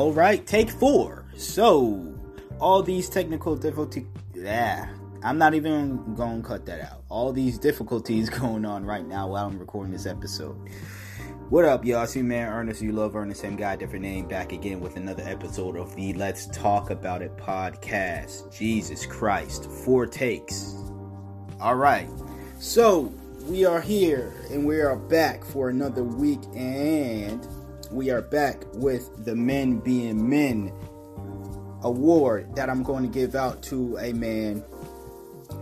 All right, take four. So, all these technical difficulty. Yeah, I'm not even going to cut that out. All these difficulties going on right now while I'm recording this episode. What up, y'all? See, man, Ernest, you love Ernest, same guy, different name, back again with another episode of the Let's Talk About It podcast. Jesus Christ, four takes. All right, so we are here and we are back for another week, and we are back with the Men Being Men award that I'm going to give out to a man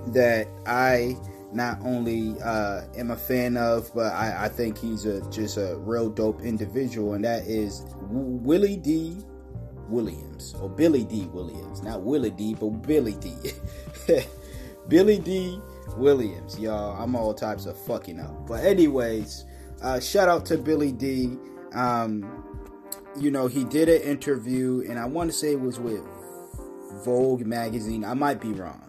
that I not only uh, am a fan of, but I, I think he's a just a real dope individual, and that is Willie D. Williams or Billy D. Williams, not Willie D, but Billy D. Billy D. Williams, y'all. I'm all types of fucking up, but anyways, uh, shout out to Billy D. Um, you know, he did an interview, and I want to say it was with Vogue magazine. I might be wrong.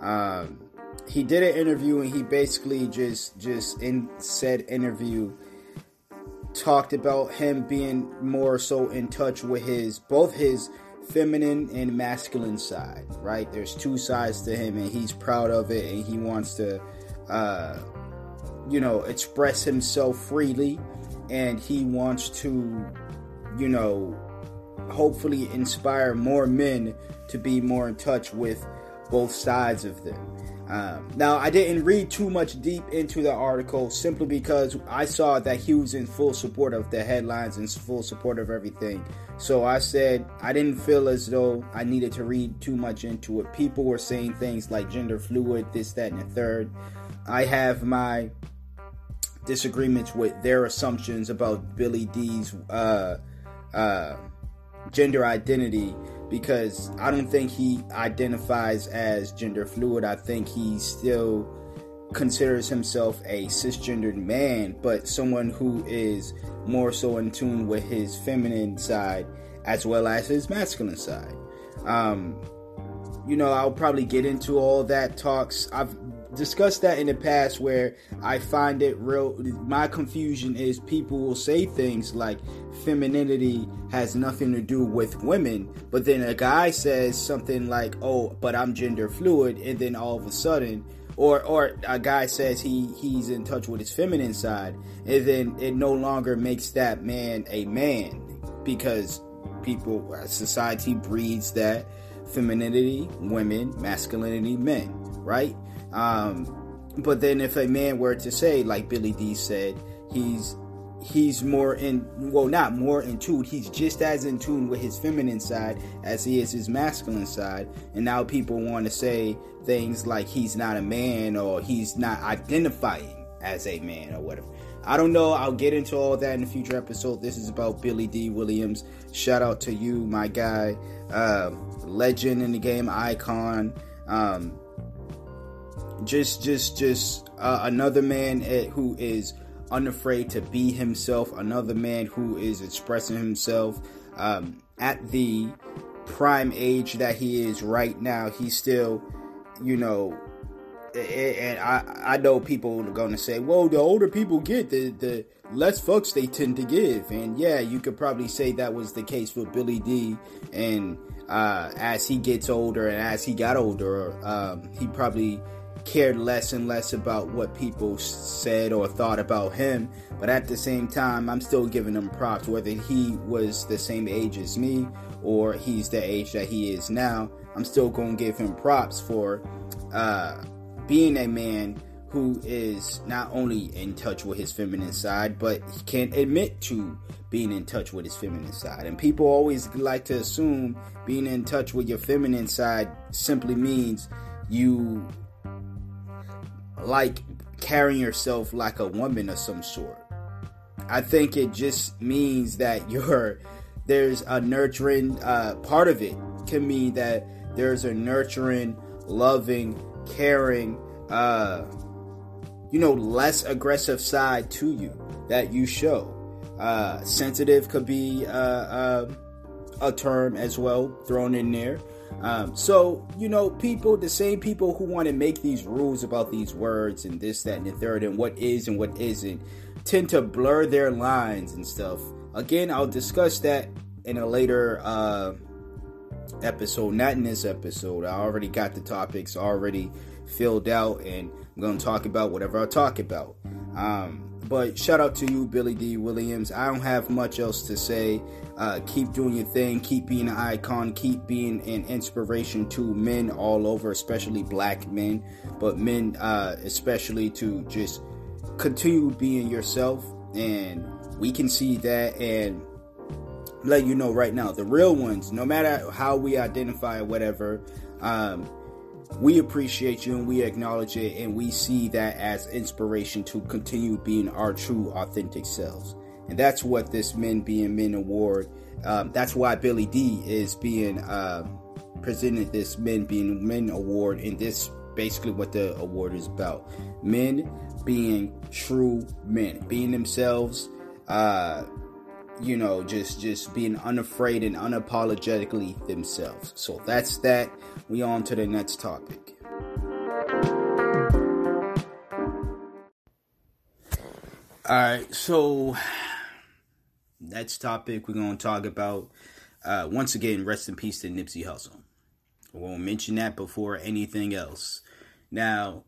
Um, he did an interview, and he basically just just in said interview talked about him being more so in touch with his both his feminine and masculine side. Right? There's two sides to him, and he's proud of it, and he wants to, uh, you know, express himself freely, and he wants to, you know, hopefully inspire more men to be more in touch with both sides of them. Um, now, I didn't read too much deep into the article simply because I saw that he was in full support of the headlines and full support of everything. So I said I didn't feel as though I needed to read too much into it. People were saying things like gender fluid, this, that, and the third. I have my disagreements with their assumptions about Billy D's uh, uh, gender identity because I don't think he identifies as gender fluid. I think he still considers himself a cisgendered man, but someone who is more so in tune with his feminine side as well as his masculine side. Um, you know, I'll probably get into all that talks. I've discussed that in the past where I find it real. My confusion is people will say things like femininity has nothing to do with women, but then a guy says something like, "Oh, but I'm gender fluid," and then all of a sudden, or or a guy says he he's in touch with his feminine side, and then it no longer makes that man a man because people society breeds that femininity women masculinity men right um, but then if a man were to say, like Billy D said, he's he's more in well not more in tune he's just as in tune with his feminine side as he is his masculine side. And now people want to say things like he's not a man or he's not identifying as a man or whatever. I don't know i'll get into all that in a future episode. This is about billy d williams. Shout out to you my guy uh, legend in the game icon. Um, just just just uh, another man who is unafraid to be himself another man who is expressing himself um, at the prime age that he is right now he's still you know and I, I know people are going to say, well, the older people get, the, the less fucks they tend to give. And yeah, you could probably say that was the case with Billy D. And uh, as he gets older and as he got older, um, he probably cared less and less about what people said or thought about him. But at the same time, I'm still giving him props, whether he was the same age as me or he's the age that he is now. I'm still going to give him props for uh, being a man who is not only in touch with his feminine side, but he can admit to being in touch with his feminine side. And people always like to assume being in touch with your feminine side simply means you like carrying yourself like a woman of some sort. I think it just means that you're there's a nurturing uh, part of it can mean that there's a nurturing, loving, caring, uh, you know, less aggressive side to you that you show. Uh, sensitive could be uh, uh, a term as well thrown in there. Um, so, you know, people, the same people who want to make these rules about these words and this, that, and the third, and what is and what isn't, tend to blur their lines and stuff. Again, I'll discuss that in a later uh, episode, not in this episode. I already got the topics already filled out, and I'm going to talk about whatever I talk about. Um, but shout out to you, Billy D. Williams. I don't have much else to say. Uh, keep doing your thing. Keep being an icon. Keep being an inspiration to men all over, especially black men, but men uh, especially to just continue being yourself. And we can see that and let you know right now the real ones, no matter how we identify whatever. Um, we appreciate you and we acknowledge it and we see that as inspiration to continue being our true authentic selves. And that's what this men being men award um, that's why billy d is being um, presented this men being men award and this basically what the award is about. Men being true men being themselves uh, you know just just being unafraid and unapologetically themselves. So that's that we on to the next topic. All right, so next topic we're to talk about uh, once again. Rest in peace to Nipsey Hussle. I won't mention that before anything else. Now,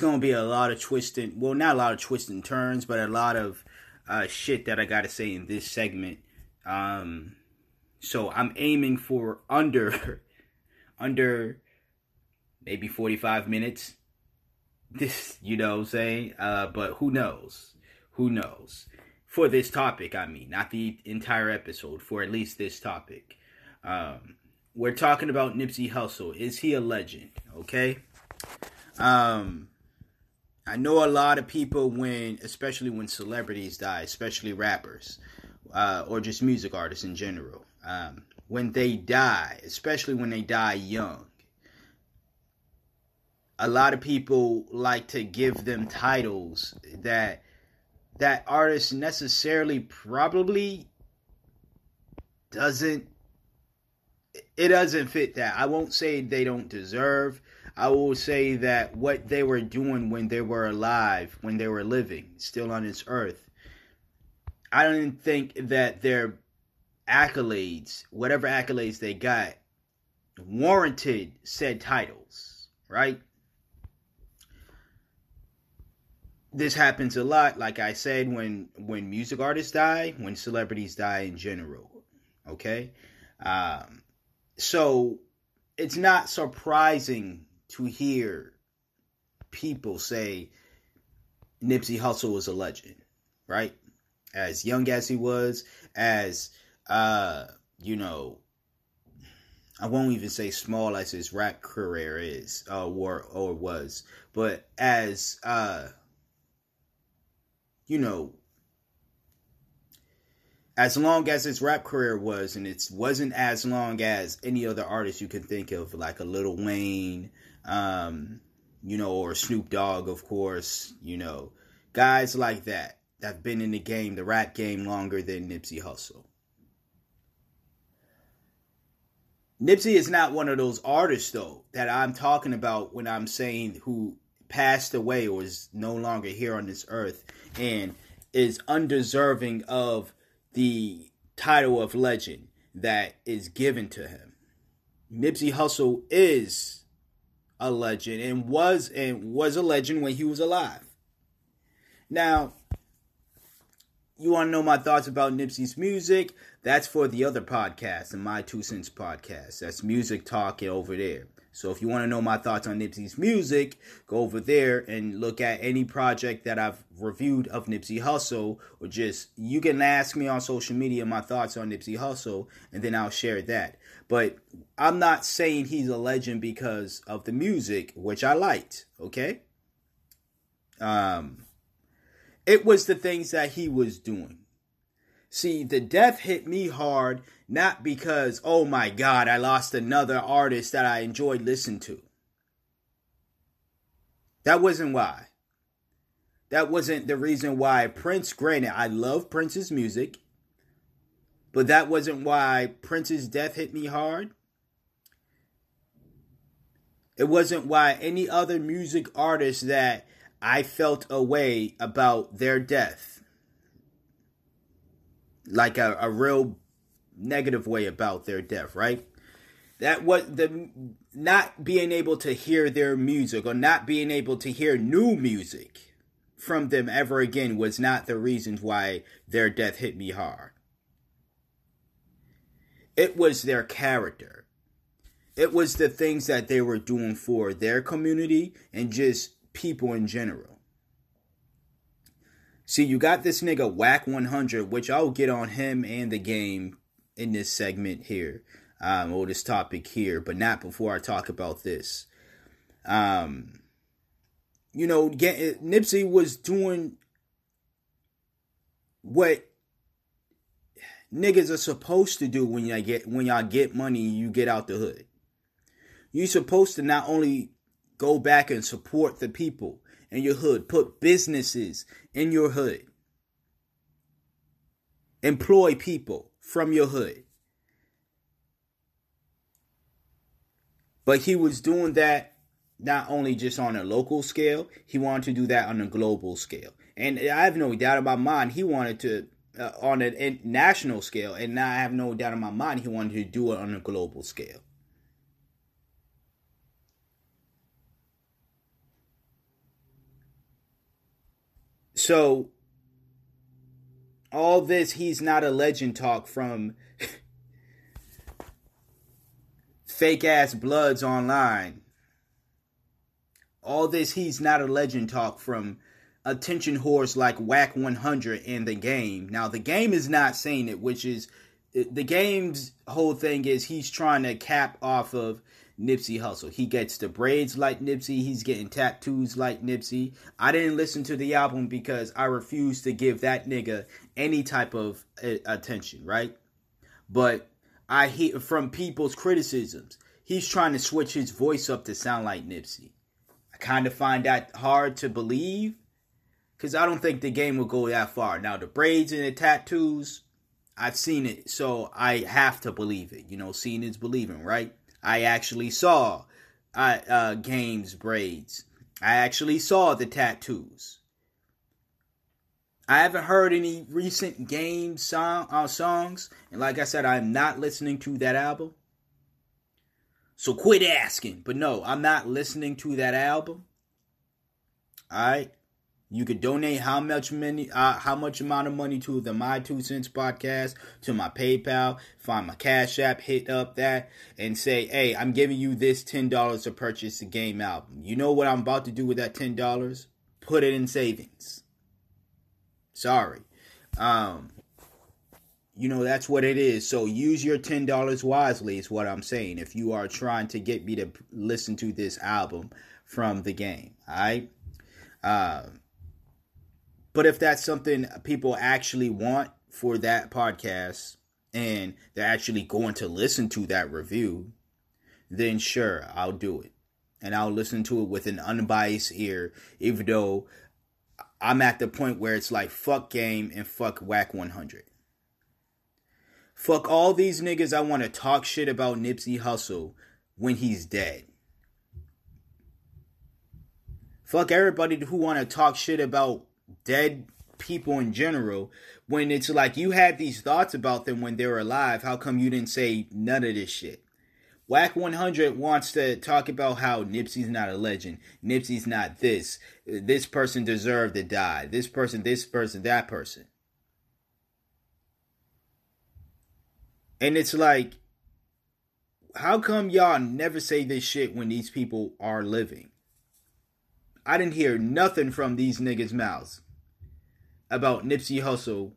going to be a lot of twisting. Well, not a lot of twisting turns, but a lot of uh, shit that I got to say in this segment. Um, so I'm aiming for under under maybe 45 minutes. This, you know what I'm saying? Uh, but who knows? Who knows? For this topic, I mean, not the entire episode, for at least this topic. Um, we're talking about Nipsey Hussle. Is he a legend? Okay. Um, I know a lot of people when, especially when celebrities die, especially rappers, uh, or just music artists in general. Um, when they die, especially when they die young. A lot of people like to give them titles that that artist necessarily probably doesn't it doesn't fit that. I won't say they don't deserve. I will say that what they were doing when they were alive, when they were living, still on this earth, I don't think that they're accolades, whatever accolades they got, warranted said titles, right? This happens a lot, like I said, when when music artists die, when celebrities die in general. Okay, um, so it's not surprising to hear people say Nipsey Hussle was a legend, right? As young as he was, as uh, you know, I won't even say small as his rap career is, uh, or or was, but as uh, you know, as long as his rap career was, and it wasn't as long as any other artist you can think of, like a Lil Wayne, um, you know, or Snoop Dogg, of course, you know, guys like that that have been in the game, the rap game, longer than Nipsey Hussle. Nipsey is not one of those artists though that I'm talking about when I'm saying who passed away or is no longer here on this earth and is undeserving of the title of legend that is given to him. Nipsey Hussle is a legend and was and was a legend when he was alive. Now, you want to know my thoughts about Nipsey's music? That's for the other podcast, the My Two Cents podcast. That's music talk over there. So if you want to know my thoughts on Nipsey's music, go over there and look at any project that I've reviewed of Nipsey Hussle, or just you can ask me on social media my thoughts on Nipsey Hussle, and then I'll share that. But I'm not saying he's a legend because of the music, which I liked. Okay, Um, it was the things that he was doing. See, the death hit me hard not because, oh my God, I lost another artist that I enjoyed listening to. That wasn't why. That wasn't the reason why Prince, granted, I love Prince's music, but that wasn't why Prince's death hit me hard. It wasn't why any other music artist that I felt a way about their death. Like a, a real negative way about their death, right? That what the not being able to hear their music or not being able to hear new music from them ever again was not the reasons why their death hit me hard. It was their character. It was the things that they were doing for their community and just people in general. See, you got this nigga Wack 100, which I'll get on him and the game in this segment here, um, or this topic here, but not before I talk about this. Um, you know, get, Nipsey was doing what niggas are supposed to do when y'all get when y'all get money you get out the hood. You're supposed to not only go back and support the people in your hood, put businesses in your hood, employ people from your hood. But he was doing that not only just on a local scale, he wanted to do that on a global scale. And I have no doubt in my mind, he wanted to uh, on a, national scale, and now I have no doubt in my mind he wanted to do it on a global scale. So, all this, he's not a legend talk from fake ass bloods online. All this, he's not a legend talk from attention whores like Wack 100 in the game. Now, the game is not saying it, which is the game's whole thing is he's trying to cap off of Nipsey Hussle. He gets the braids like Nipsey, he's getting tattoos like Nipsey. I didn't listen to the album because I refuse to give that nigga any type of uh, attention, right? But I hear from people's criticisms, he's trying to switch his voice up to sound like Nipsey. I kind of find that hard to believe because I don't think the game will go that far. Now, the braids and the tattoos, I've seen it, so I have to believe it. You know, seeing is believing, right? I actually saw uh, uh, Game's braids. I actually saw the tattoos. I haven't heard any recent game song uh, songs, and like I said, I'm not listening to that album. So quit asking. But no, I'm not listening to that album. All right. You could donate how much money, uh, how much amount of money to the My Two Cents podcast, to my PayPal, find my Cash App, hit up that, and say, hey, I'm giving you this ten dollars to purchase the game album. You know what I'm about to do with that ten dollars? Put it in savings. Sorry, um, you know that's what it is. So use your ten dollars wisely. Is what I'm saying. If you are trying to get me to listen to this album from the game, all right. Um, but if that's something people actually want for that podcast and they're actually going to listen to that review, then sure, I'll do it. And I'll listen to it with an unbiased ear, even though I'm at the point where it's like fuck game and fuck wack 100. Fuck all these niggas I want to talk shit about Nipsey Hussle when he's dead. Fuck everybody who want to talk shit about dead people in general when it's like you had these thoughts about them when they were alive how come you didn't say none of this shit Wack 100 wants to talk about how Nipsey's not a legend. Nipsey's not this. This person deserved to die. This person, this person, that person. And it's like, how come y'all never say this shit when these people are living? I didn't hear nothing from these niggas' mouths about Nipsey Hussle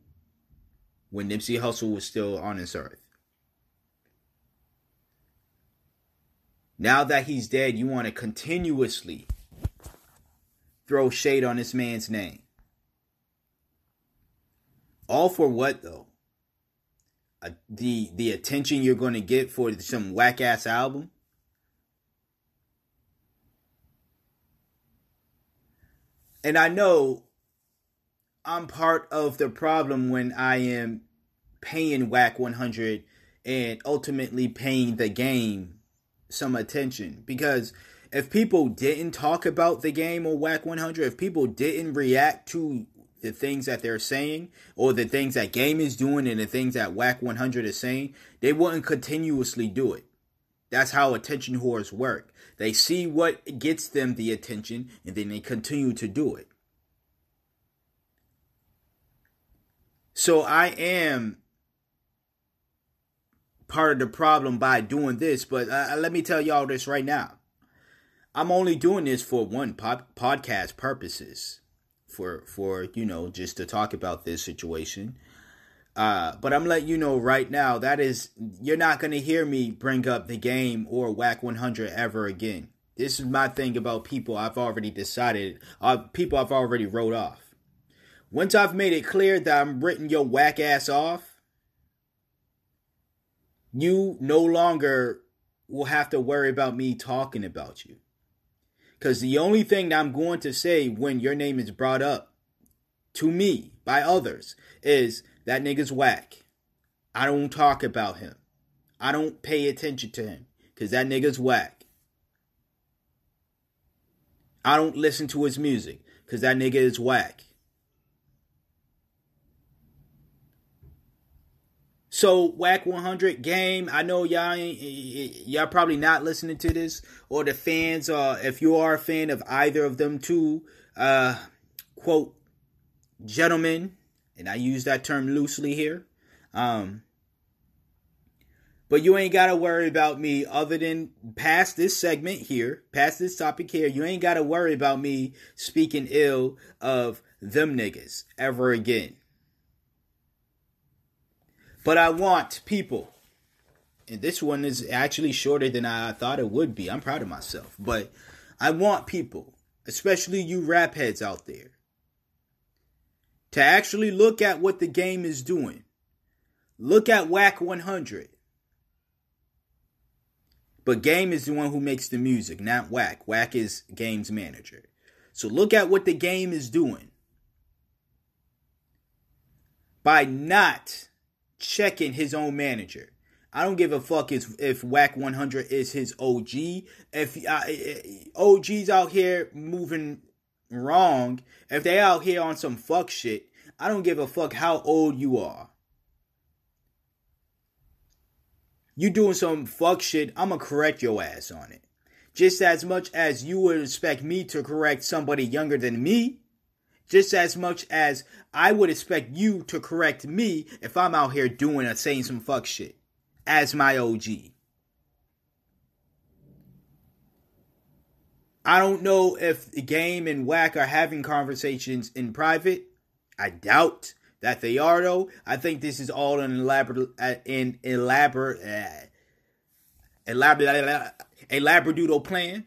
when Nipsey Hussle was still on this earth. Now that he's dead, you want to continuously throw shade on this man's name. All for what though? Uh, the the attention you're going to get for some whack ass album? And I know I'm part of the problem when I am paying Wack 100 and ultimately paying the game some attention because if people didn't talk about the game or Wack 100, if people didn't react to the things that they're saying or the things that game is doing and the things that Wack 100 is saying, they wouldn't continuously do it. That's how attention whores work. They see what gets them the attention and then they continue to do it. So I am part of the problem by doing this, but uh, let me tell y'all this right now. I'm only doing this for one pod- podcast purposes, for for you know just to talk about this situation. Uh, but I'm letting you know right now that is you're not gonna hear me bring up the game or Wack 100 ever again. This is my thing about people I've already decided, uh, people I've already wrote off. Once I've made it clear that I'm written your whack ass off, you no longer will have to worry about me talking about you. Because the only thing that I'm going to say when your name is brought up to me by others is that nigga's whack. I don't talk about him. I don't pay attention to him because that nigga's whack. I don't listen to his music because that nigga is whack. So wack 100 game. I know y'all y'all probably not listening to this, or the fans. Uh, if you are a fan of either of them two, uh, quote, gentlemen, and I use that term loosely here. Um, but you ain't gotta worry about me other than past this segment here, past this topic here. You ain't gotta worry about me speaking ill of them niggas ever again. But I want people, and this one is actually shorter than I thought it would be. I'm proud of myself. But I want people, especially you rap heads out there, to actually look at what the game is doing. Look at Wack 100. But Game is the one who makes the music, not Wack. Wack is Game's manager. So look at what the game is doing. By not checking his own manager. I don't give a fuck if if Wack 100 is his OG. If uh, OG's out here moving wrong, if they out here on some fuck shit, I don't give a fuck how old you are. You doing some fuck shit, I'ma correct your ass on it. Just as much as you would expect me to correct somebody younger than me, just as much as I would expect you to correct me if I'm out here doing or saying some fuck shit as my OG. I don't know if the game and Wack are having conversations in private. I doubt that they are though. I think this is all an elaborate, uh, an elaborate, uh, elaborate, a labradoodle plan.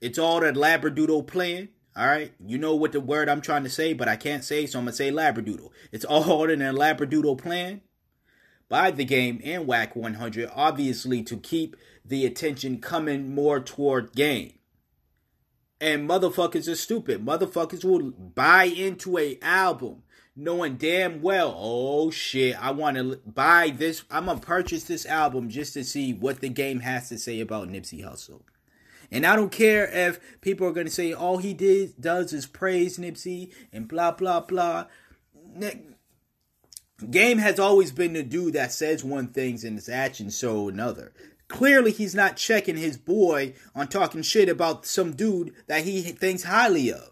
It's all a labradoodle plan. All right, you know what the word I'm trying to say, but I can't say, so I'm gonna say labradoodle. It's all in a labradoodle plan by the game and Wack 100, obviously to keep the attention coming more toward game. And motherfuckers are stupid. Motherfuckers will buy into a album knowing damn well, oh shit, I want to buy this. I'm gonna purchase this album just to see what the game has to say about Nipsey Hussle. And I don't care if people are going to say all he did does is praise Nipsey and blah blah blah. Game has always been the dude that says one thing and his actions show another. Clearly, he's not checking his boy on talking shit about some dude that he thinks highly of.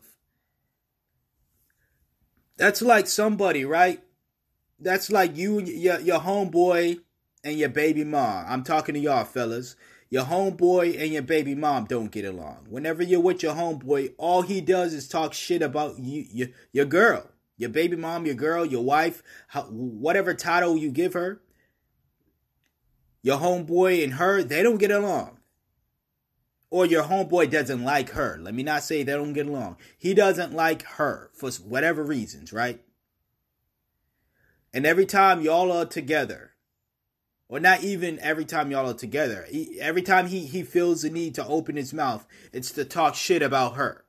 That's like somebody, right? That's like you, your your homeboy, and your baby mom. I'm talking to y'all, fellas your homeboy and your baby mom don't get along. Whenever you're with your homeboy, all he does is talk shit about you, your, your girl, your baby mom, your girl, your wife, how, whatever title you give her. Your homeboy and her, they don't get along. or your homeboy doesn't like her. Let me not say they don't get along. He doesn't like her for whatever reasons, right? And every time y'all are together, or not even every time y'all are together, he, every time he, he feels the need to open his mouth, it's to talk shit about her.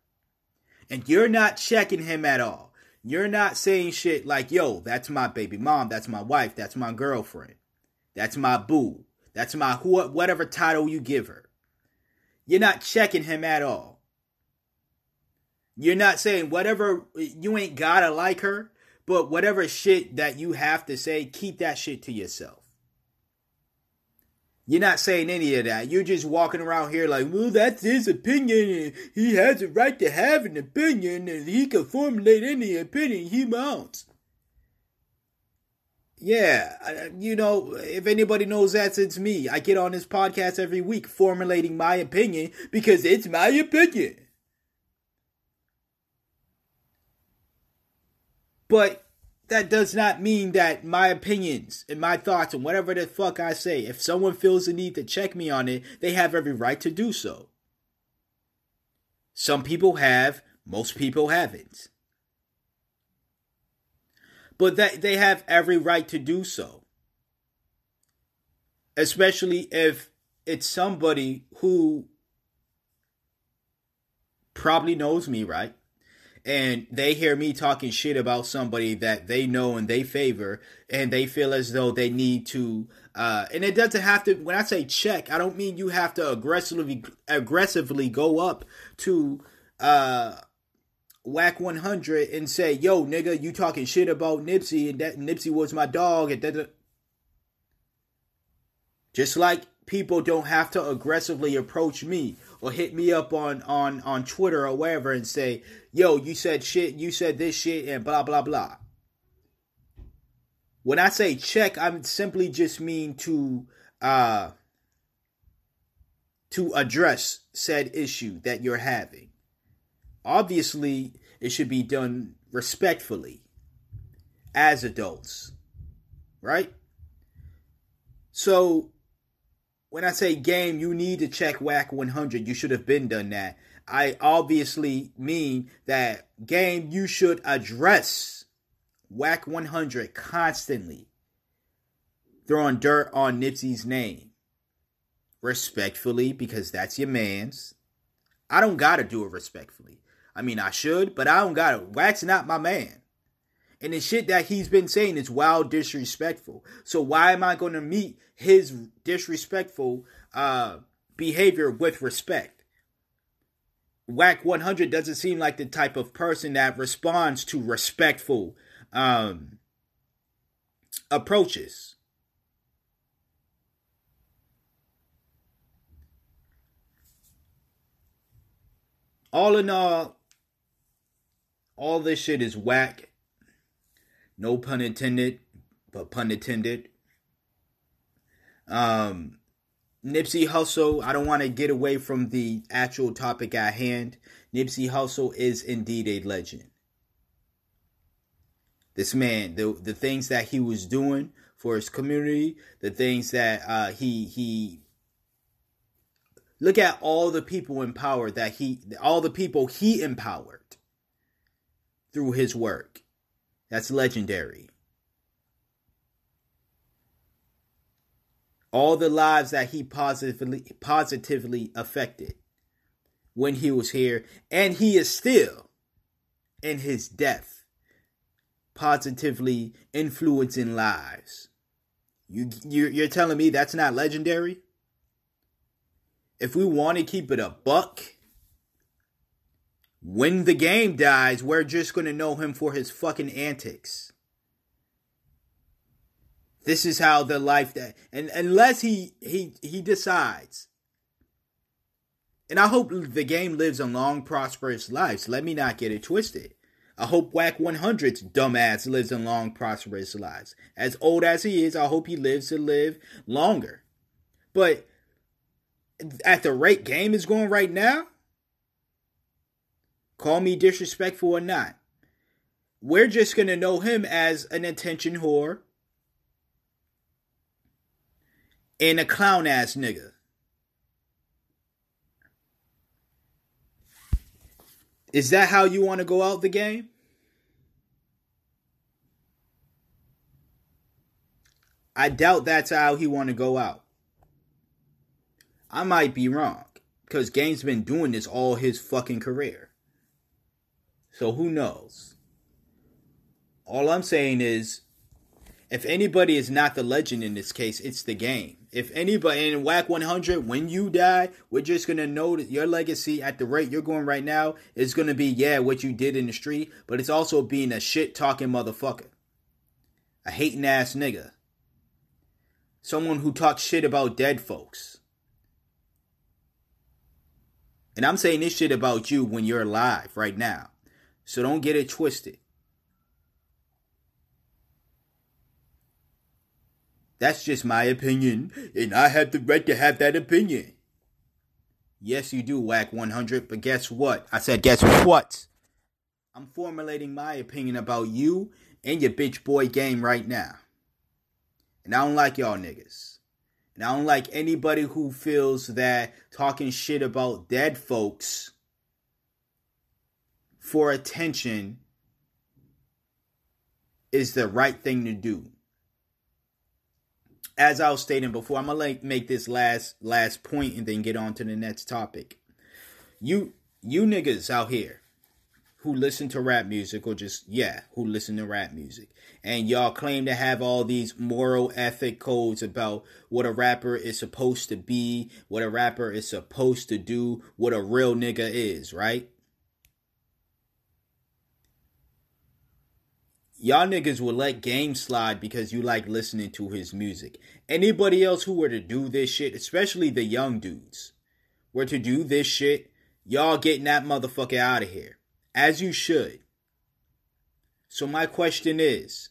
And you're not checking him at all. You're not saying shit like, yo, that's my baby mom, that's my wife, that's my girlfriend, that's my boo, that's my who, whatever title you give her. You're not checking him at all. You're not saying whatever, you ain't gotta like her, but whatever shit that you have to say, keep that shit to yourself. You're not saying any of that. You're just walking around here like, well, that's his opinion, and he has a right to have an opinion, and he can formulate any opinion he wants. Yeah, you know, if anybody knows that, it's me. I get on this podcast every week formulating my opinion because it's my opinion. But that does not mean that my opinions and my thoughts and whatever the fuck I say, if someone feels the need to check me on it, they have every right to do so. Some people have, most people haven't but that they have every right to do so. Especially if it's somebody who probably knows me, right? And they hear me talking shit about somebody that they know and they favor, and they feel as though they need to. Uh, and it doesn't have to. When I say check, I don't mean you have to aggressively aggressively go up to uh, Wack 100 and say, yo, nigga, you talking shit about Nipsey and that Nipsey was my dog and that. Just like people don't have to aggressively approach me or hit me up on, on, on Twitter or wherever and say, yo, you said shit, you said this shit and blah, blah, blah. When I say check, I simply just mean to, uh, to address said issue that you're having obviously it should be done respectfully as adults right? So when i say game you need to check wack 100 you should have been done that. I obviously mean that game you should address wack 100 constantly. Throwing dirt on nipsey's name. Respectfully because that's your man's. I don't gotta do it respectfully I mean, I should, but I don't got it. Wack's not my man. And the shit that he's been saying is wild disrespectful. So why am I going to meet his disrespectful uh, behavior with respect? Wack 100 doesn't seem like the type of person that responds to respectful um, approaches. All in all, all this shit is whack. No pun intended, but pun intended. Um, Nipsey Hussle, I don't want to get away from the actual topic at hand. Nipsey Hussle is indeed a legend. This man, the the things that he was doing for his community, the things that uh, he he look at all the people in power that he all the people he empowered through his work. That's legendary. All the lives that he positively positively affected when he was here, and he is still in his death positively influencing lives. You you're telling me that's not legendary? If we want to keep it a buck, when the game dies, we're just going to know him for his fucking antics. This is how the life that and unless he he he decides. And I hope the game lives a long, prosperous life. So let me not get it twisted. I hope Wack 100's dumbass lives in long, prosperous lives. As old as he is, I hope he lives to live longer. But at the rate game is going right now, Call me disrespectful or not. We're just going to know him as an attention whore and a clown ass nigga. Is that how you want to go out the game? I doubt that's how he want to go out. I might be wrong because Game's been doing this all his fucking career. So who knows? All I'm saying is if anybody is not the legend in this case, it's the game. If anybody in Wack 100, when you die, we're just gonna know that your legacy at the rate you're going right now is gonna be yeah what you did in the street, but it's also being a shit talking motherfucker, a hating ass nigga, someone who talks shit about dead folks. And I'm saying this shit about you when you're alive right now, so don't get it twisted. That's just my opinion, and I have the right to have that opinion. Yes, you do, Wack 100, but guess what? I said, guess what? I'm formulating my opinion about you and your bitch boy game right now. And I don't like y'all niggas. And I don't like anybody who feels that talking shit about dead folks for attention is the right thing to do as I was stating before, I'm gonna like make this last last point and then get on to the next topic. You you niggas out here who listen to rap music or just yeah, who listen to rap music and y'all claim to have all these moral ethic codes about what a rapper is supposed to be, what a rapper is supposed to do, what a real nigga is, right? Y'all niggas will let game slide because you like listening to his music. Anybody else who were to do this shit, especially the young dudes, were to do this shit, y'all getting that motherfucker out of here. As you should. So my question is,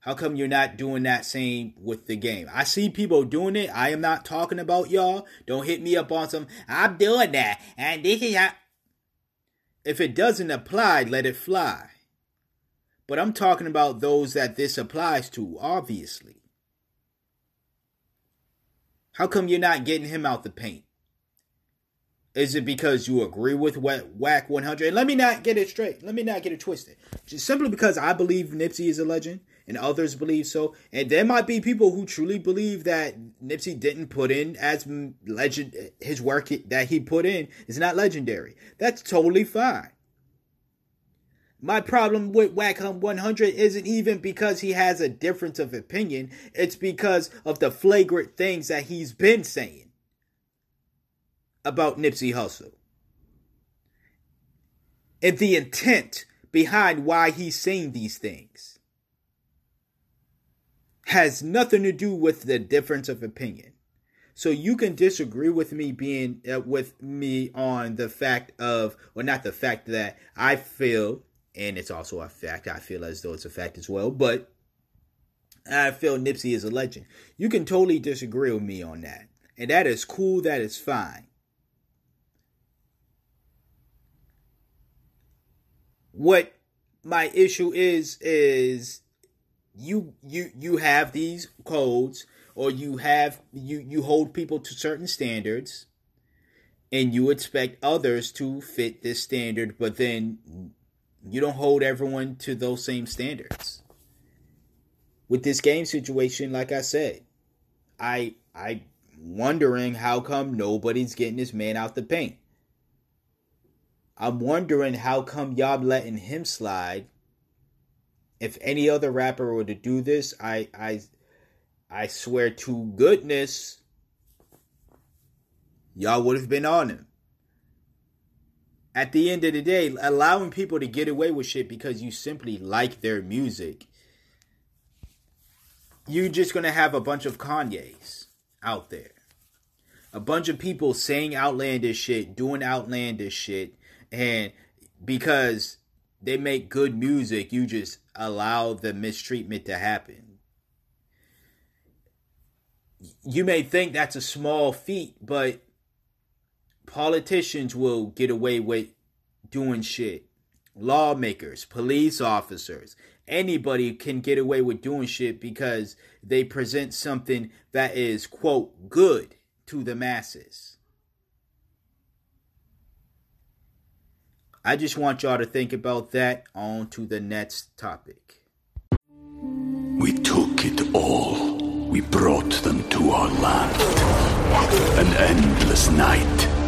how come you're not doing that same with the game? I see people doing it. I am not talking about y'all. Don't hit me up on some, I'm doing that. And this is how. If it doesn't apply, let it fly. But I'm talking about those that this applies to, obviously. How come you're not getting him out the paint? Is it because you agree with Wack 100? And let me not get it straight. Let me not get it twisted. Just simply because I believe Nipsey is a legend and others believe so. And there might be people who truly believe that Nipsey didn't put in as legend, his work that he put in is not legendary. That's totally fine. My problem with Wack 100 isn't even because he has a difference of opinion. It's because of the flagrant things that he's been saying about Nipsey Hussle. And the intent behind why he's saying these things has nothing to do with the difference of opinion. So you can disagree with me being uh, with me on the fact of, or not the fact that I feel and it's also a fact. I feel as though it's a fact as well, but I feel Nipsey is a legend. You can totally disagree with me on that, and that is cool. That is fine. What my issue is is you you you have these codes or you have you you hold people to certain standards and you expect others to fit this standard but then you don't hold everyone to those same standards. With this game situation, like I said, I I wondering how come nobody's getting this man out the paint. I'm wondering how come y'all letting him slide. If any other rapper were to do this, I I I swear to goodness, y'all would have been on him at the end of the day, allowing people to get away with shit because you simply like their music, you're just gonna have a bunch of Kanye's out there. A bunch of people saying outlandish shit, doing outlandish shit, and because they make good music, you just allow the mistreatment to happen. You may think that's a small feat, but politicians will get away with doing shit. Lawmakers, police officers, anybody can get away with doing shit because they present something that is, quote, good to the masses. I just want y'all to think about that. On to the next topic. We took it all. We brought them to our land. An endless night,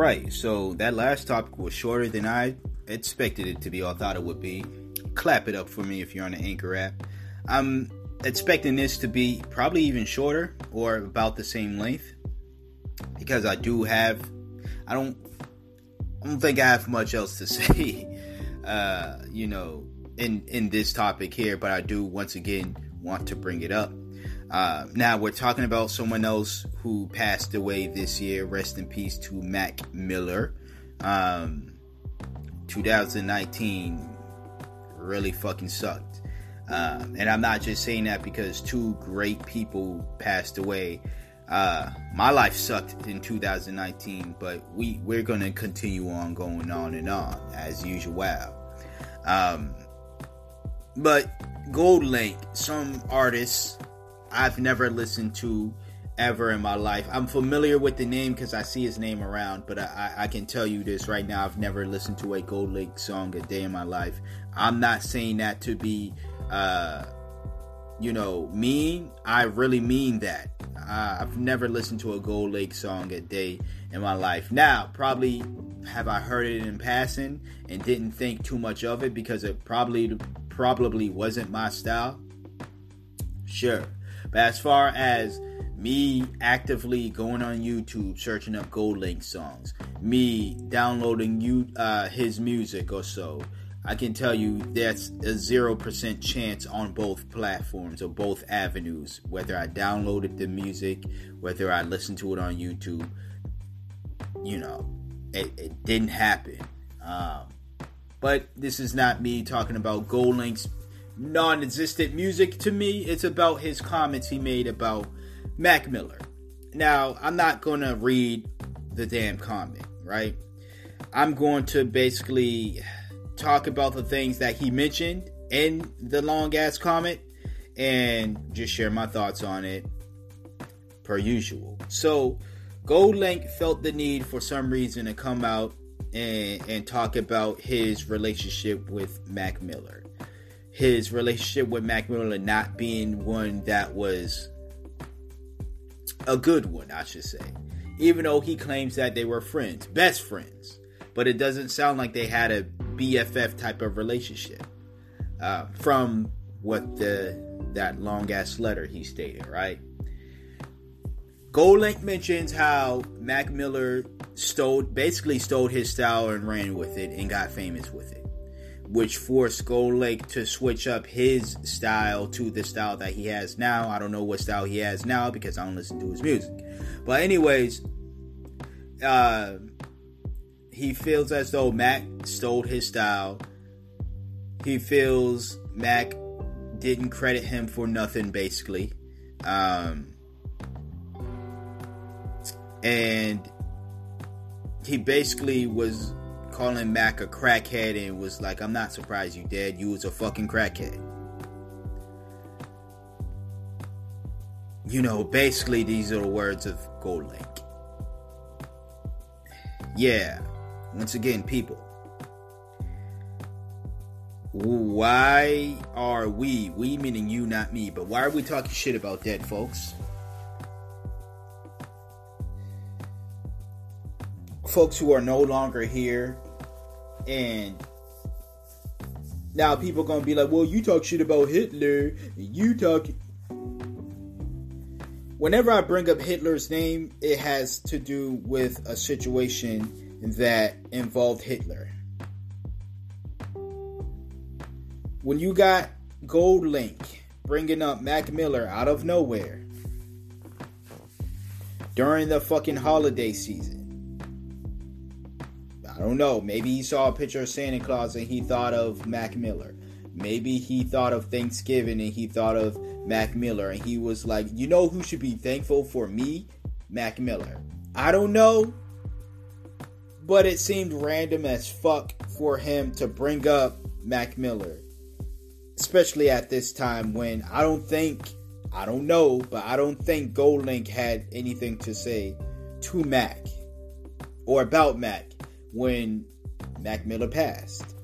Right, so that last topic was shorter than I expected it to be or thought it would be. Clap it up for me if you're on the Anchor app. I'm expecting this to be probably even shorter or about the same length because I do have I don't I don't think I have much else to say uh you know in in this topic here but I do once again want to bring it up uh, now we're talking about someone else who passed away this year. Rest in peace to Mac Miller. Um, 2019 really fucking sucked. Um, and I'm not just saying that because two great people passed away. Uh, my life sucked in 2019, but we we're gonna continue on going on and on as usual. Um, but Gold Link, some artists I've never listened to ever in my life. I'm familiar with the name because I see his name around, but I, I, can tell you this right now: I've never listened to a GoldLink song a day in my life. I'm not saying that to be, uh, you know, mean. I really mean that. Uh, I've never listened to a GoldLink song a day in my life. Now, probably have I heard it in passing and didn't think too much of it because it probably probably wasn't my style. Sure. But as far as me actively going on YouTube searching up Gold Link songs, me downloading you uh, his music or so, I can tell you that's a zero percent chance on both platforms or both avenues. Whether I downloaded the music, whether I listened to it on YouTube, you know, it, it didn't happen. Um, but this is not me talking about Gold Link's non-existent music to me. It's about his comments he made about Mac Miller. Now, I'm not going to read the damn comment, right? I'm going to basically talk about the things that he mentioned in the long ass comment and just share my thoughts on it per usual. So, Gold Link felt the need for some reason to come out and, and talk about his relationship with Mac Miller his relationship with Mac Miller not being one that was a good one, I should say. Even though he claims that they were friends, best friends, but it doesn't sound like they had a BFF type of relationship. Uh, from what the that long ass letter he stated, right? Gold Link mentions how Mac Miller stole, basically stole his style and ran with it and got famous with it which forced GoldLink to switch up his style to the style that he has now. I don't know what style he has now because I don't listen to his music. But anyways, uh, he feels as though Mac stole his style. He feels Mac didn't credit him for nothing, basically. Um, and he basically was calling Mac a crackhead and was like, I'm not surprised you did. You was a fucking crackhead. You know, basically, these are the words of Gold Link. Yeah, once again, people. Why are we, we meaning you, not me, but why are we talking shit about dead folks? Folks who are no longer here and now people gonna be like well you talk shit about hitler you talk whenever i bring up hitler's name it has to do with a situation that involved hitler. When you got gold link bringing up mac miller out of nowhere during the fucking holiday season I don't know. Maybe he saw a picture of Santa Claus and he thought of Mac Miller. Maybe he thought of Thanksgiving and he thought of Mac Miller and he was like, you know who should be thankful for me? Mac Miller. I don't know. But it seemed random as fuck for him to bring up Mac Miller. Especially at this time when I don't think, I don't know, but I don't think GoldLink had anything to say to Mac or about Mac when Mac Miller passed.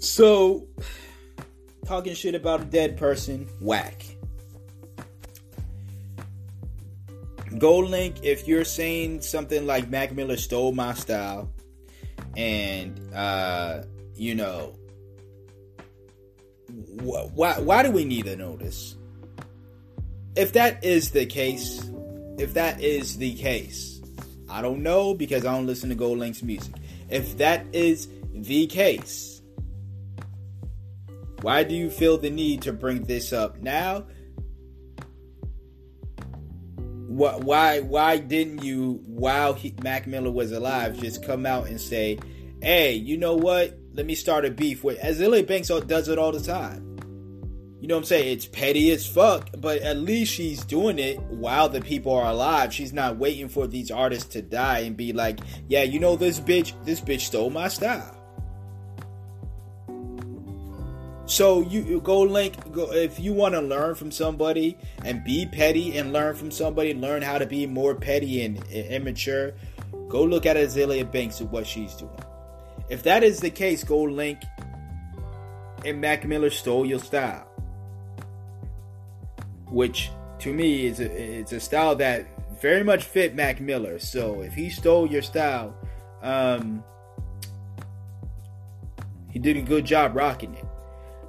So, talking shit about a dead person, whack. GoldLink, if you're saying something like Mac Miller stole my style, and uh, you know, wh- why why do we need to this? If that is the case, if that is the case, I don't know because I don't listen to GoldLink's music. If that is the case, why do you feel the need to bring this up now? Why why didn't you while he, Mac Miller was alive just come out and say, "Hey, you know what? Let me start a beef with." Azealia Banks does it all the time. You know what I'm saying? It's petty as fuck, but at least she's doing it while the people are alive. She's not waiting for these artists to die and be like, "Yeah, you know this bitch, this bitch stole my style." So you, you link. go if you want to learn from somebody and be petty and learn from somebody, learn how to be more petty and, and immature. Go look at Azealia Banks and what she's doing. If that is the case, GoldLink and Mac Miller stole your style, which to me is a, it's a style that very much fit Mac Miller. So if he stole your style, um, he did a good job rocking it.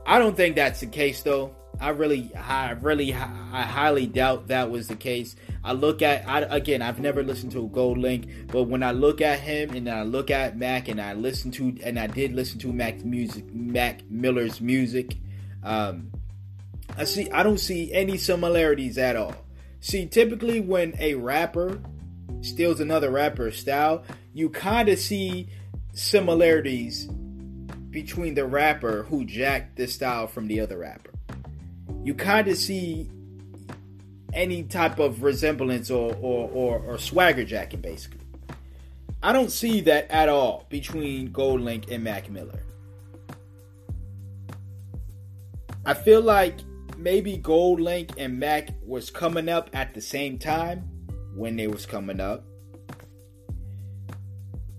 I don't think that's the case though. I really, I really, I highly doubt that was the case. I look at, I, again, I've never listened to a GoldLink, but when I look at him and I look at Mac and I listen to, and I did listen to Mac's music, Mac Miller's music, um, I see, I don't see any similarities at all. See, typically when a rapper steals another rapper's style, you kind of see similarities between the rapper who jacked the style from the other rapper. You kind of see any type of resemblance or, or, or, or, swagger jacking, basically. I don't see that at all between GoldLink and Mac Miller. I feel like maybe GoldLink and Mac was coming up at the same time when they was coming up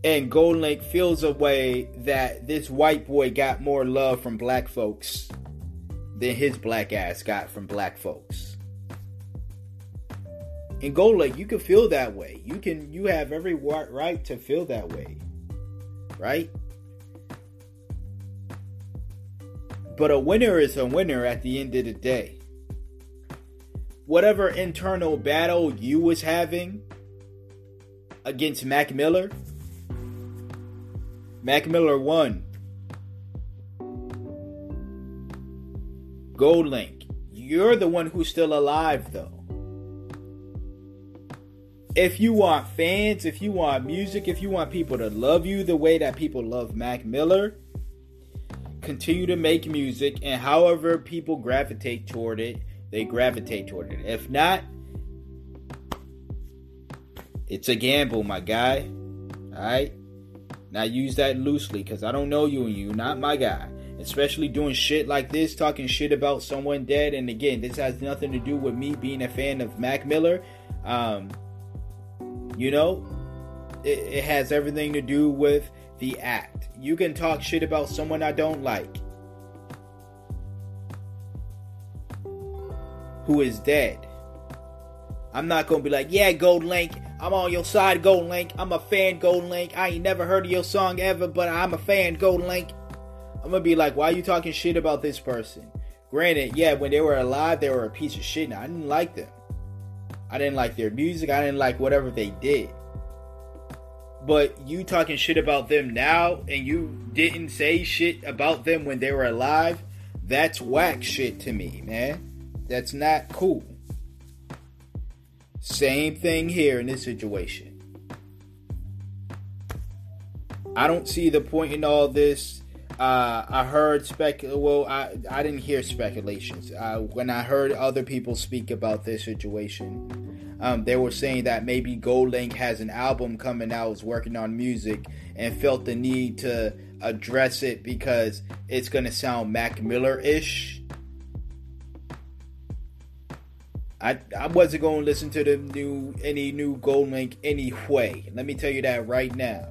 and GoldLink feels a way that this white boy got more love from black folks than his black ass got from black folks. In GoldLink, you can feel that way. You can you have every right to feel that way. Right? But a winner is a winner at the end of the day. Whatever internal battle you was having against Mac Miller, Mac Miller won. GoldLink, you're the one who's still alive though. If you want fans, if you want music, if you want people to love you the way that people love Mac Miller, continue to make music and however people gravitate toward it, they gravitate toward it. If not, it's a gamble, my guy. All right? Now use that loosely because I don't know you and you're not my guy. Especially doing shit like this, talking shit about someone dead. And again, this has nothing to do with me being a fan of Mac Miller. Um, you know, it, it has everything to do with the act. You can talk shit about someone I don't like. Who is dead. I'm not gonna be like, yeah, Gold Link, I'm on your side, Gold Link. I'm a fan, Gold Link. I ain't never heard of your song ever, but I'm a fan, Gold Link. I'm gonna be like, why are you talking shit about this person? Granted, yeah, when they were alive, they were a piece of shit. Now, I didn't like them. I didn't like their music. I didn't like whatever they did. But you talking shit about them now and you didn't say shit about them when they were alive, that's whack shit to me, man. That's not cool. Same thing here in this situation. I don't see the point in all this. Uh, I heard spec. Well, I I didn't hear speculations. Uh, when I heard other people speak about this situation, um, they were saying that maybe GoldLink has an album coming out, is working on music, and felt the need to address it because it's gonna sound Mac Miller ish. I, I wasn't going to listen to the new any new GoldLink anyway. Let me tell you that right now.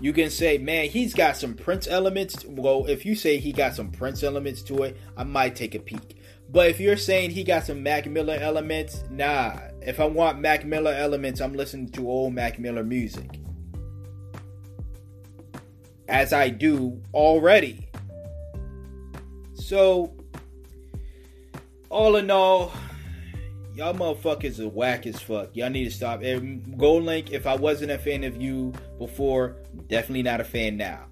You can say, man, he's got some Prince elements. Well, if you say he got some Prince elements to it, I might take a peek. But if you're saying he got some Mac Miller elements, nah. If I want Mac Miller elements, I'm listening to old Mac Miller music. As I do already. So, all in all, y'all motherfuckers are whack as fuck. Y'all need to stop. And GoldLink, if I wasn't a fan of you before, definitely not a fan now.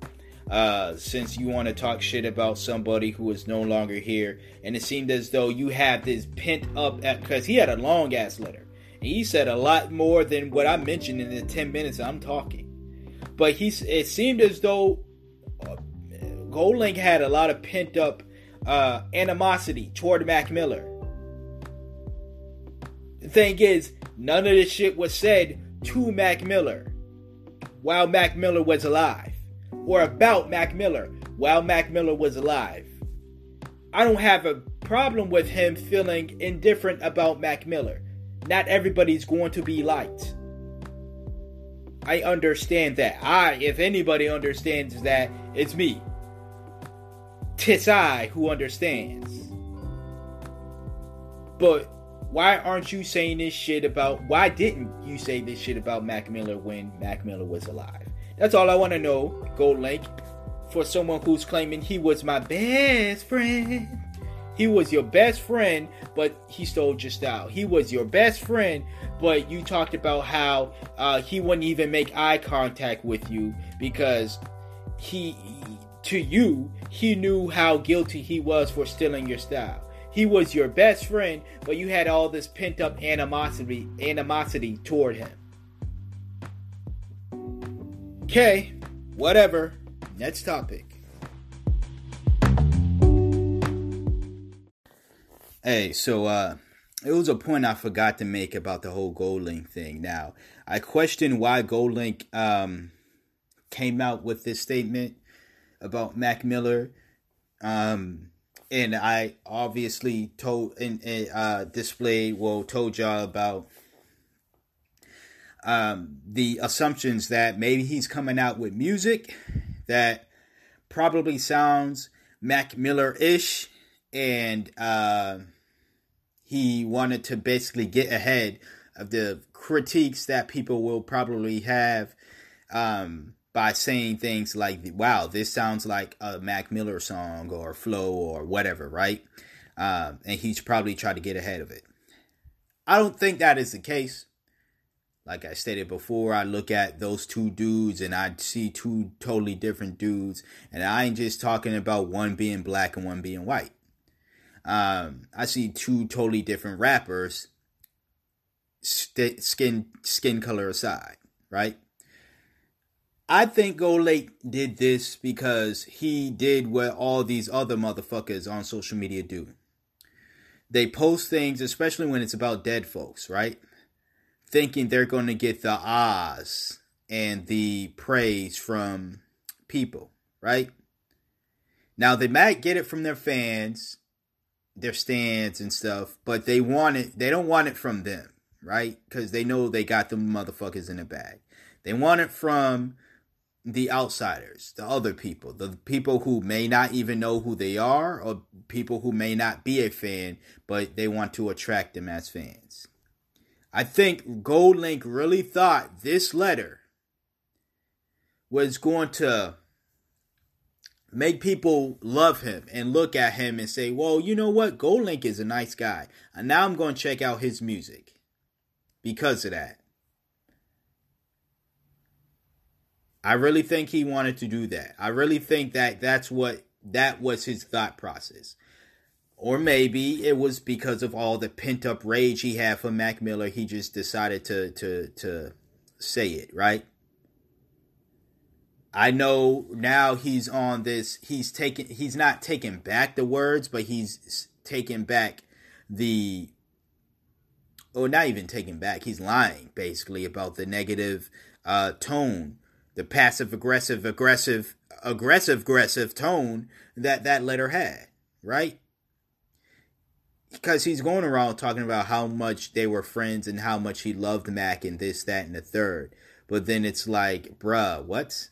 Uh, since you want to talk shit about somebody who is no longer here, and it seemed as though you had this pent up because he had a long ass letter, and he said a lot more than what I mentioned in the ten minutes I'm talking. But he, it seemed as though uh, GoldLink had a lot of pent up uh, animosity toward Mac Miller the thing is, none of this shit was said to Mac Miller while Mac Miller was alive, or about Mac Miller while Mac Miller was alive. I don't have a problem with him feeling indifferent about Mac Miller. Not everybody's going to be liked. I understand that. I, if anybody understands that, it's me. Tis I who understands. But why aren't you saying this shit about why didn't you say this shit about Mac Miller when Mac Miller was alive? That's all I want to know, Gold Link. For someone who's claiming he was my best friend. He was your best friend, but he stole your style. He was your best friend, but you talked about how uh, he wouldn't even make eye contact with you because he, to you, he knew how guilty he was for stealing your style. He was your best friend, but you had all this pent up animosity animosity toward him. Okay, whatever. Next topic. Hey, so uh it was a point I forgot to make about the whole GoldLink thing. Now, I question why GoldLink um came out with this statement about Mac Miller. Um and I obviously told and, uh, displayed, well, told y'all about um, the assumptions that maybe he's coming out with music that probably sounds Mac Miller ish, and uh, he wanted to basically get ahead of the critiques that people will probably have um, by saying things like, wow, this sounds like a Mac Miller song or flow or whatever, right? Um, and he's probably tried to get ahead of it. I don't think that is the case. Like I stated before, I look at those two dudes and I see two totally different dudes. And I ain't just talking about one being black and one being white. Um, I see two totally different rappers, st- skin skin color aside, right? I think GoldLink did this because he did what all these other motherfuckers on social media do. They post things, especially when it's about dead folks, right? Thinking they're going to get the ahs and the praise from people, right? Now they might get it from their fans, their stands and stuff, but they want it. They don't want it from them, right? Because they know they got the motherfuckers in the bag. They want it from the outsiders, the other people, the people who may not even know who they are, or people who may not be a fan, but they want to attract them as fans. I think GoldLink really thought this letter was going to make people love him and look at him and say, well, you know what? GoldLink is a nice guy. And now I'm going to check out his music because of that. I really think he wanted to do that. I really think that that's what that was his thought process. Or maybe it was because of all the pent up rage he had for Mac Miller, he just decided to to to say it, right? I know now he's on this. He's taking. He's not taking back the words, but he's taking back the. Or not even taking back. He's lying basically about the negative uh, tone, the passive aggressive, aggressive, aggressive, aggressive tone that that letter had. Right. Because he's going around talking about how much they were friends and how much he loved Mac and this, that, and the third. But then it's like, bruh, what?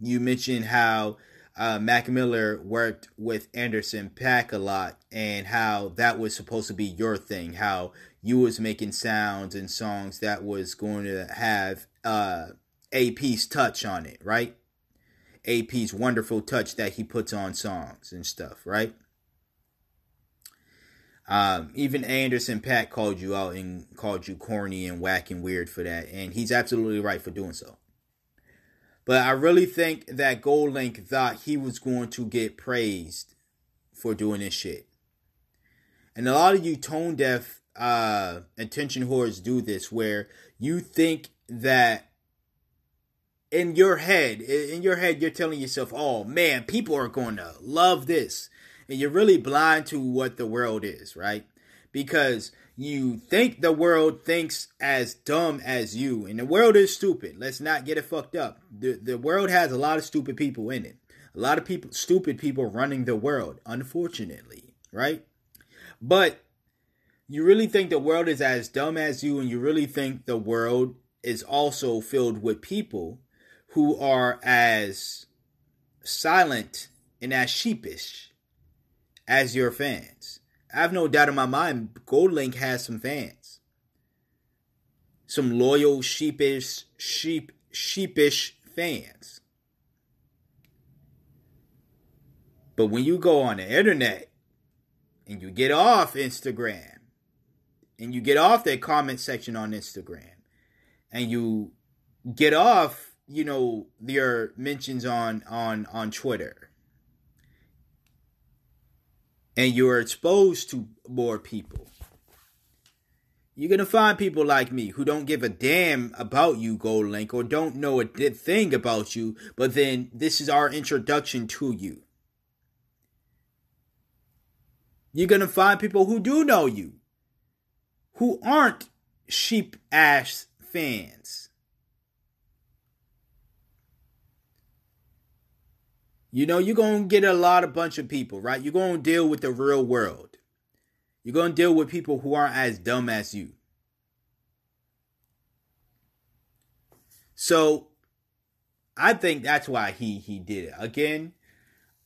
you mentioned how uh, Mac Miller worked with Anderson .Paak a lot, and how that was supposed to be your thing. How you was making sounds and songs that was going to have uh, AP's touch on it, right? AP's wonderful touch that he puts on songs and stuff, right? Um, even Anderson .Paak called you out and called you corny and whack and weird for that, and he's absolutely right for doing so. But I really think that GoldLink thought he was going to get praised for doing this shit. And a lot of you tone deaf uh attention whores do this where you think that in your head, in your head, you're telling yourself, oh man, people are going to love this. And you're really blind to what the world is, right? Because you think the world thinks as dumb as you, and the world is stupid. Let's not get it fucked up. The the world has a lot of stupid people in it. A lot of people, stupid people running the world, unfortunately, right? But you really think the world is as dumb as you, and you really think the world is also filled with people who are as silent and as sheepish as your fans. I have no doubt in my mind, GoldLink has some fans, some loyal, sheepish, sheep, sheepish fans. But when you go on the internet and you get off Instagram and you get off that comment section on Instagram and you get off, you know, your mentions on on on Twitter and you're exposed to more people, you're gonna find people like me who don't give a damn about you, GoldLink, or don't know a thing about you, but then this is our introduction to you. You're gonna find people who do know you, who aren't sheep ass fans. You know, you're going to get a lot of bunch of people, right? You're going to deal with the real world. You're going to deal with people who aren't as dumb as you. So, I think that's why he he did it. Again,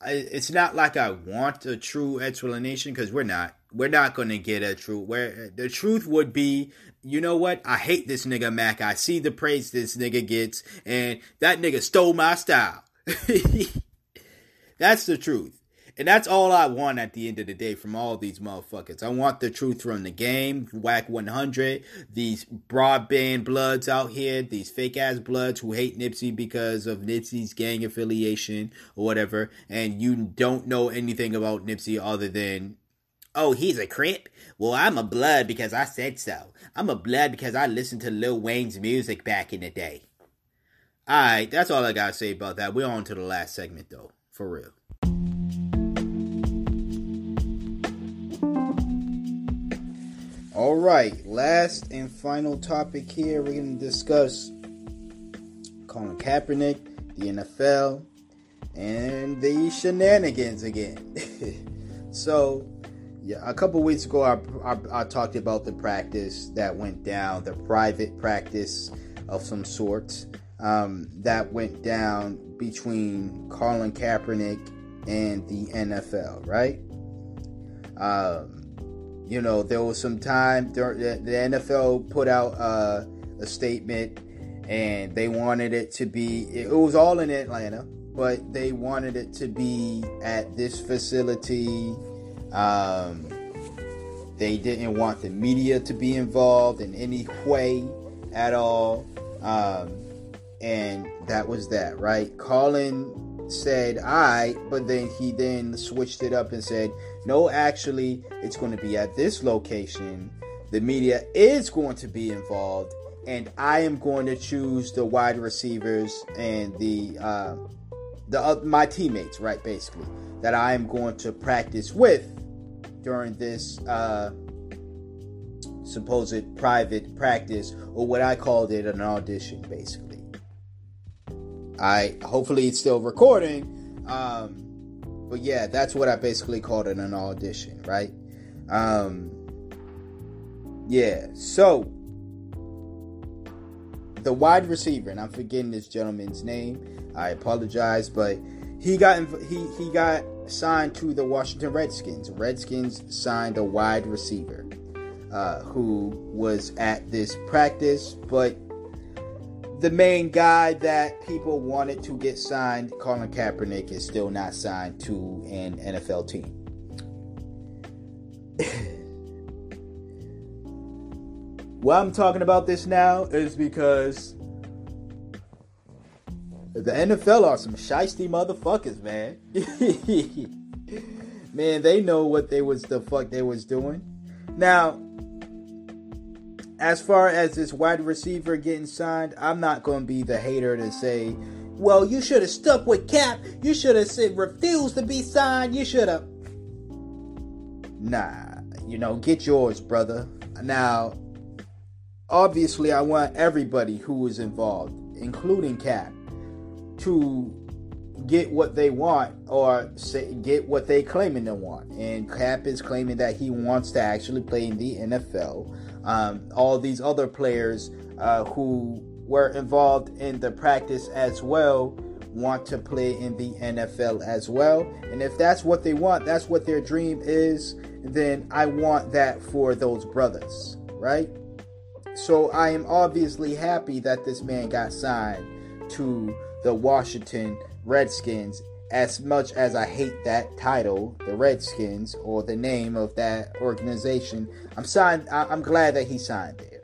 it's not like I want a true explanation because we're not. We're not going to get a true. Where the truth would be, you know what? I hate this nigga Mac. I see the praise this nigga gets, and that nigga stole my style. That's the truth. And that's all I want at the end of the day from all these motherfuckers. I want the truth from the game, Wack 100, these broadband bloods out here, these fake ass bloods who hate Nipsey because of Nipsey's gang affiliation or whatever, and you don't know anything about Nipsey other than, oh, he's a crip? Well, I'm a blood because I said so. I'm a blood because I listened to Lil Wayne's music back in the day. Alright, that's all I gotta say about that. We're on to the last segment though for real. All right, last and final topic here. We're going to discuss Colin Kaepernick, the NFL, and the shenanigans again. so, yeah, a couple weeks ago, I, I, I, talked about the practice that went down, the private practice of some sort um, that went down between Colin Kaepernick and the NFL, right? Um, you know, there was some time the, NFL put out uh, a statement and they wanted it to be, it was all in Atlanta, but they wanted it to be at this facility. Um, they didn't want the media to be involved in any way at all. Um, and that was that, right? Colin said I, but then he then switched it up and said, no, actually, it's going to be at this location. The media is going to be involved and I am going to choose the wide receivers and the uh, the uh, my teammates, right? Basically, that I am going to practice with during this uh, supposed private practice, or what I called it an audition, basically. I hopefully it's still recording, um, but yeah, that's what I basically called it an audition, right? Um, yeah, so the wide receiver, and I'm forgetting this gentleman's name. I apologize, but he got he he got signed to the Washington Redskins. Redskins signed a wide receiver uh, who was at this practice, but the main guy that people wanted to get signed, Colin Kaepernick, is still not signed to an NFL team. Why I'm talking about this now is because the NFL are some shisty motherfuckers, man. man, they know what they was the fuck they was doing. Now, as far as this wide receiver getting signed, I'm not going to be the hater to say, well, you should have stuck with Cap. You should have said refused to be signed. You should have. Nah, you know, get yours, brother. Now, obviously, I want everybody who is involved, including Cap, to get what they want or say, get what they claiming to want. And Cap is claiming that he wants to actually play in the NFL. Um, all these other players uh, who were involved in the practice as well want to play in the NFL as well. And if that's what they want, that's what their dream is, then I want that for those brothers, right? So I am obviously happy that this man got signed to the Washington Redskins. As much as I hate that title, the Redskins, or the name of that organization, I'm signed. I'm glad that he signed there.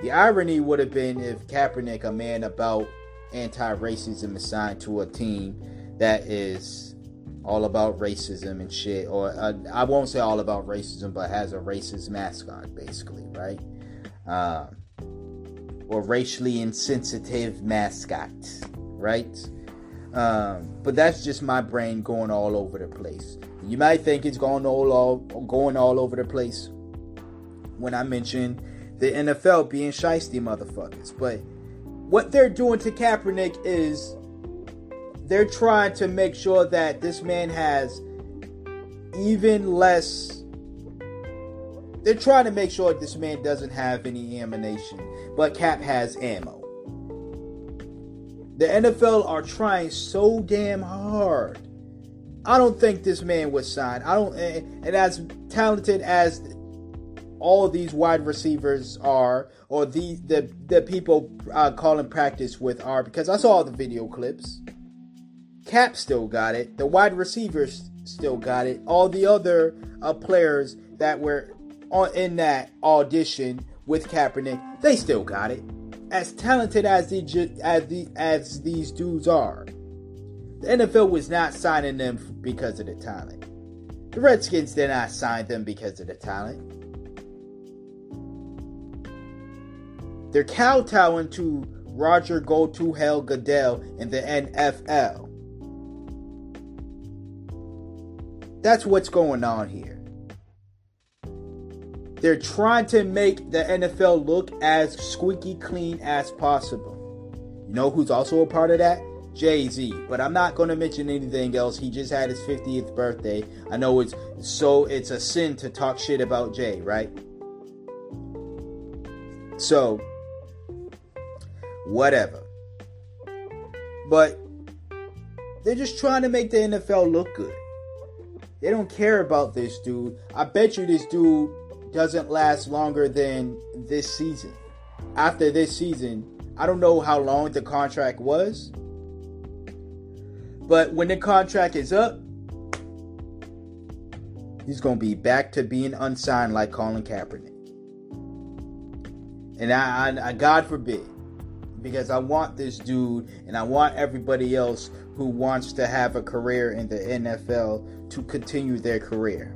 The irony would have been if Kaepernick, a man about anti-racism, is signed to a team that is all about racism and shit, or uh, I won't say all about racism, but has a racist mascot, basically, right? uh, or racially insensitive mascot, right? Um, but that's just my brain going all over the place. You might think it's going all, all going all over the place when I mention the NFL being shisty motherfuckers. But what they're doing to Kaepernick is they're trying to make sure that this man has even less they're trying to make sure this man doesn't have any ammunition, but Cap has ammo. The NFL are trying so damn hard. I don't think this man was signed. I don't, and as talented as all these wide receivers are, or the the the people uh, calling practice with are, because I saw the video clips. Cap still got it. The wide receivers still got it. All the other uh, players that were on in that audition with Kaepernick, they still got it. As talented as the as the as these dudes are, the NFL was not signing them because of the talent. The Redskins did not sign them because of the talent. They're kowtowing to Roger Go to Hell Goodell in the NFL. That's what's going on here. They're trying to make the NFL look as squeaky clean as possible. You know who's also a part of that? Jay Z. But I'm not going to mention anything else. He just had his 50th birthday. I know it's so it's a sin to talk shit about Jay, right? So, whatever. But they're just trying to make the NFL look good. They don't care about this dude. I bet you this dude doesn't last longer than this season. After this season, I don't know how long the contract was, but when the contract is up, he's going to be back to being unsigned like Colin Kaepernick. And I, I, I, God forbid, because I want this dude and I want everybody else who wants to have a career in the NFL to continue their career.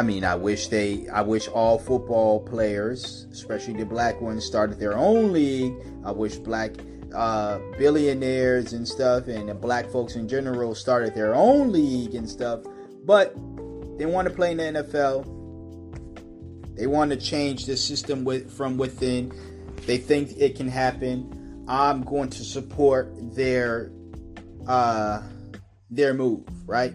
I mean, I wish they, I wish all football players, especially the black ones, started their own league. I wish black uh, billionaires and stuff and the black folks in general started their own league and stuff. But they want to play in the NFL. They want to change the system with, from within. They think it can happen. I'm going to support their uh, their move, right?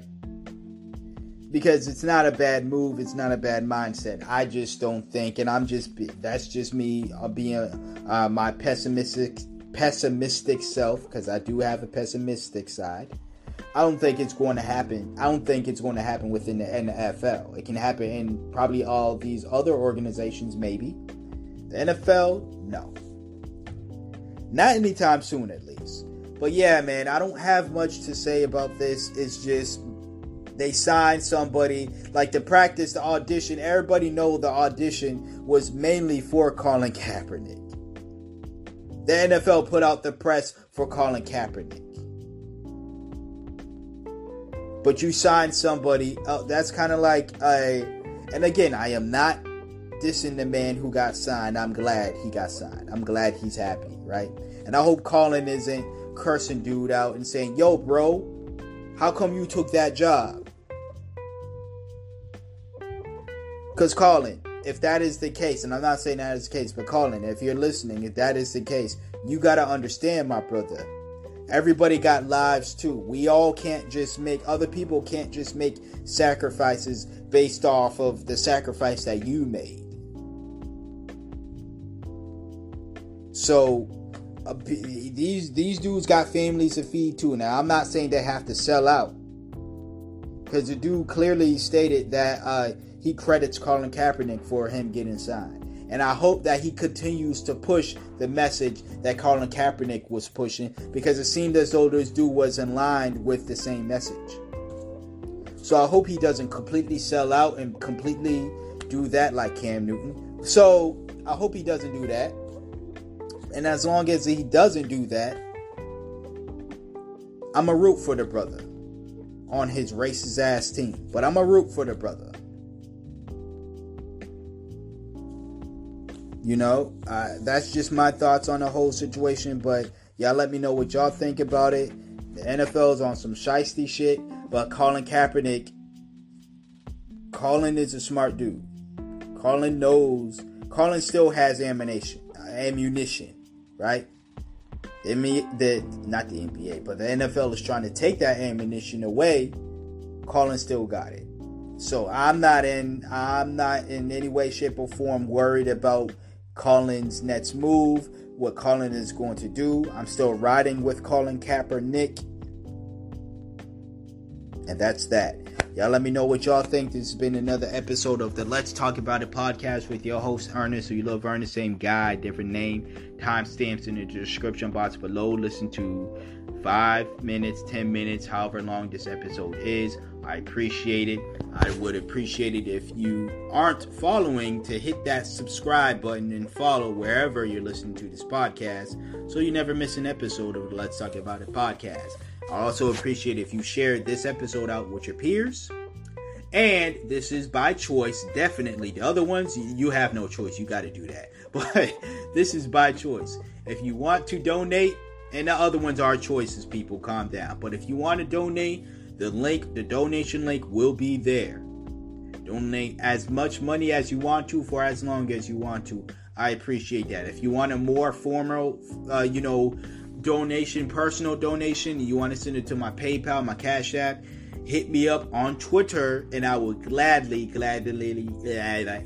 Because it's not a bad move. It's not a bad mindset. I just don't think, and I'm just that's just me being uh, my pessimistic pessimistic self because I do have a pessimistic side. I don't think it's going to happen. I don't think it's going to happen within the NFL. It can happen in probably all these other organizations, maybe. The NFL, no. Not anytime soon, at least. But yeah, man, I don't have much to say about this. It's just they signed somebody like the practice, the audition. Everybody know the audition was mainly for Colin Kaepernick. The NFL put out the press for Colin Kaepernick. But you signed somebody, uh, that's kind of like a. And again, I am not dissing the man who got signed. I'm glad he got signed. I'm glad he's happy, right? And I hope Colin isn't cursing dude out and saying, yo, bro, how come you took that job? Because Colin, if that is the case, and I'm not saying that is the case, but Colin, if you're listening, if that is the case, you got to understand, my brother. Everybody got lives too. We all can't just make, other people can't just make sacrifices based off of the sacrifice that you made. So, uh, these these dudes got families to feed too. Now, I'm not saying they have to sell out, because the dude clearly stated that uh, he credits Colin Kaepernick for him getting signed. And I hope that he continues to push the message that Colin Kaepernick was pushing because it seemed as though this dude was in line with the same message. So I hope he doesn't completely sell out and completely do that like Cam Newton. So I hope he doesn't do that. And as long as he doesn't do that, I'm a root for the brother on his racist ass team. But I'm a root for the brother. You know, uh, that's just my thoughts on the whole situation. But y'all let me know what y'all think about it. The NFL is on some shisty shit, but Colin Kaepernick, Colin is a smart dude. Colin knows. Colin still has ammunition, ammunition, right? The not the NBA, but the NFL is trying to take that ammunition away. Colin still got it. So I'm not in. I'm not in any way, shape, or form worried about Colin's next move, what Colin is going to do. I'm still riding with Colin Kaepernick. And that's that. Y'all let me know what y'all think. This has been another episode of the Let's Talk About It podcast with your host Ernest. So you love Ernest, same guy, different name. Timestamps in the description box below. Listen to five minutes, ten minutes, however long this episode is. I appreciate it. I would appreciate it if you aren't following to hit that subscribe button and follow wherever you're listening to this podcast so you never miss an episode of the Let's Talk About It podcast. I also appreciate if you share this episode out with your peers. And this is by choice, definitely. The other ones, you have no choice. You got to do that. But this is by choice. If you want to donate, and the other ones are choices, people, calm down. But if you want to donate, the link, the donation link will be there. Donate as much money as you want to for as long as you want to. I appreciate that. If you want a more formal, uh, you know, donation, personal donation, you want to send it to my PayPal, my Cash App, hit me up on Twitter, and I will gladly, gladly,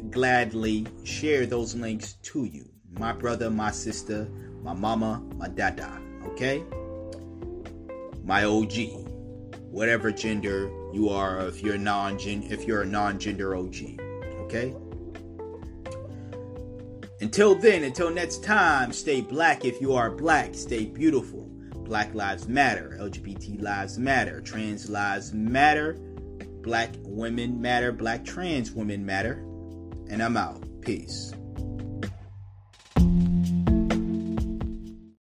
gladly share those links to you. My brother, my sister, my mama, my dada. Okay, my OG whatever gender you are if you're non if you're a non-gender OG. Okay? Until then, until next time, stay black if you are black, stay beautiful. Black lives matter, LGBT lives matter, trans lives matter, black women matter, black trans women matter. And I'm out. Peace.